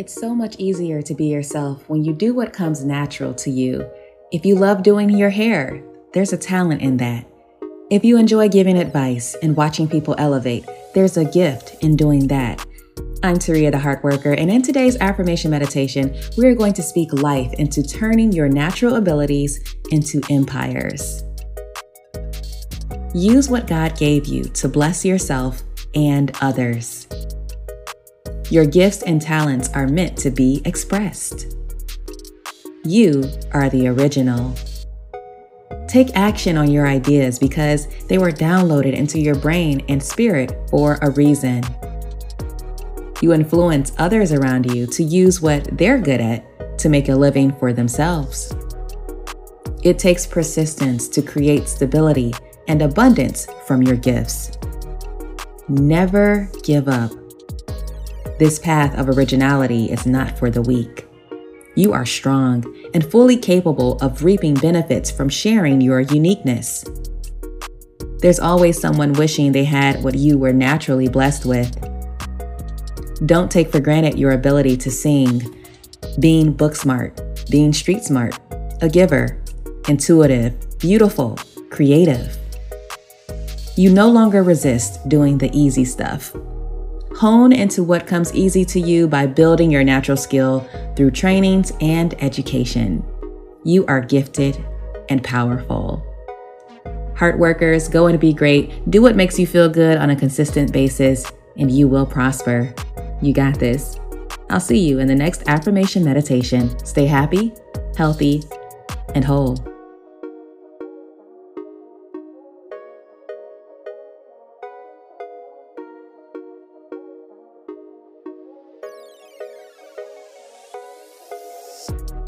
It's so much easier to be yourself when you do what comes natural to you. If you love doing your hair, there's a talent in that. If you enjoy giving advice and watching people elevate, there's a gift in doing that. I'm Teria the Heart Worker, and in today's affirmation meditation, we are going to speak life into turning your natural abilities into empires. Use what God gave you to bless yourself and others. Your gifts and talents are meant to be expressed. You are the original. Take action on your ideas because they were downloaded into your brain and spirit for a reason. You influence others around you to use what they're good at to make a living for themselves. It takes persistence to create stability and abundance from your gifts. Never give up. This path of originality is not for the weak. You are strong and fully capable of reaping benefits from sharing your uniqueness. There's always someone wishing they had what you were naturally blessed with. Don't take for granted your ability to sing, being book smart, being street smart, a giver, intuitive, beautiful, creative. You no longer resist doing the easy stuff. Hone into what comes easy to you by building your natural skill through trainings and education. You are gifted and powerful. Heart workers, go and be great. Do what makes you feel good on a consistent basis, and you will prosper. You got this. I'll see you in the next affirmation meditation. Stay happy, healthy, and whole. You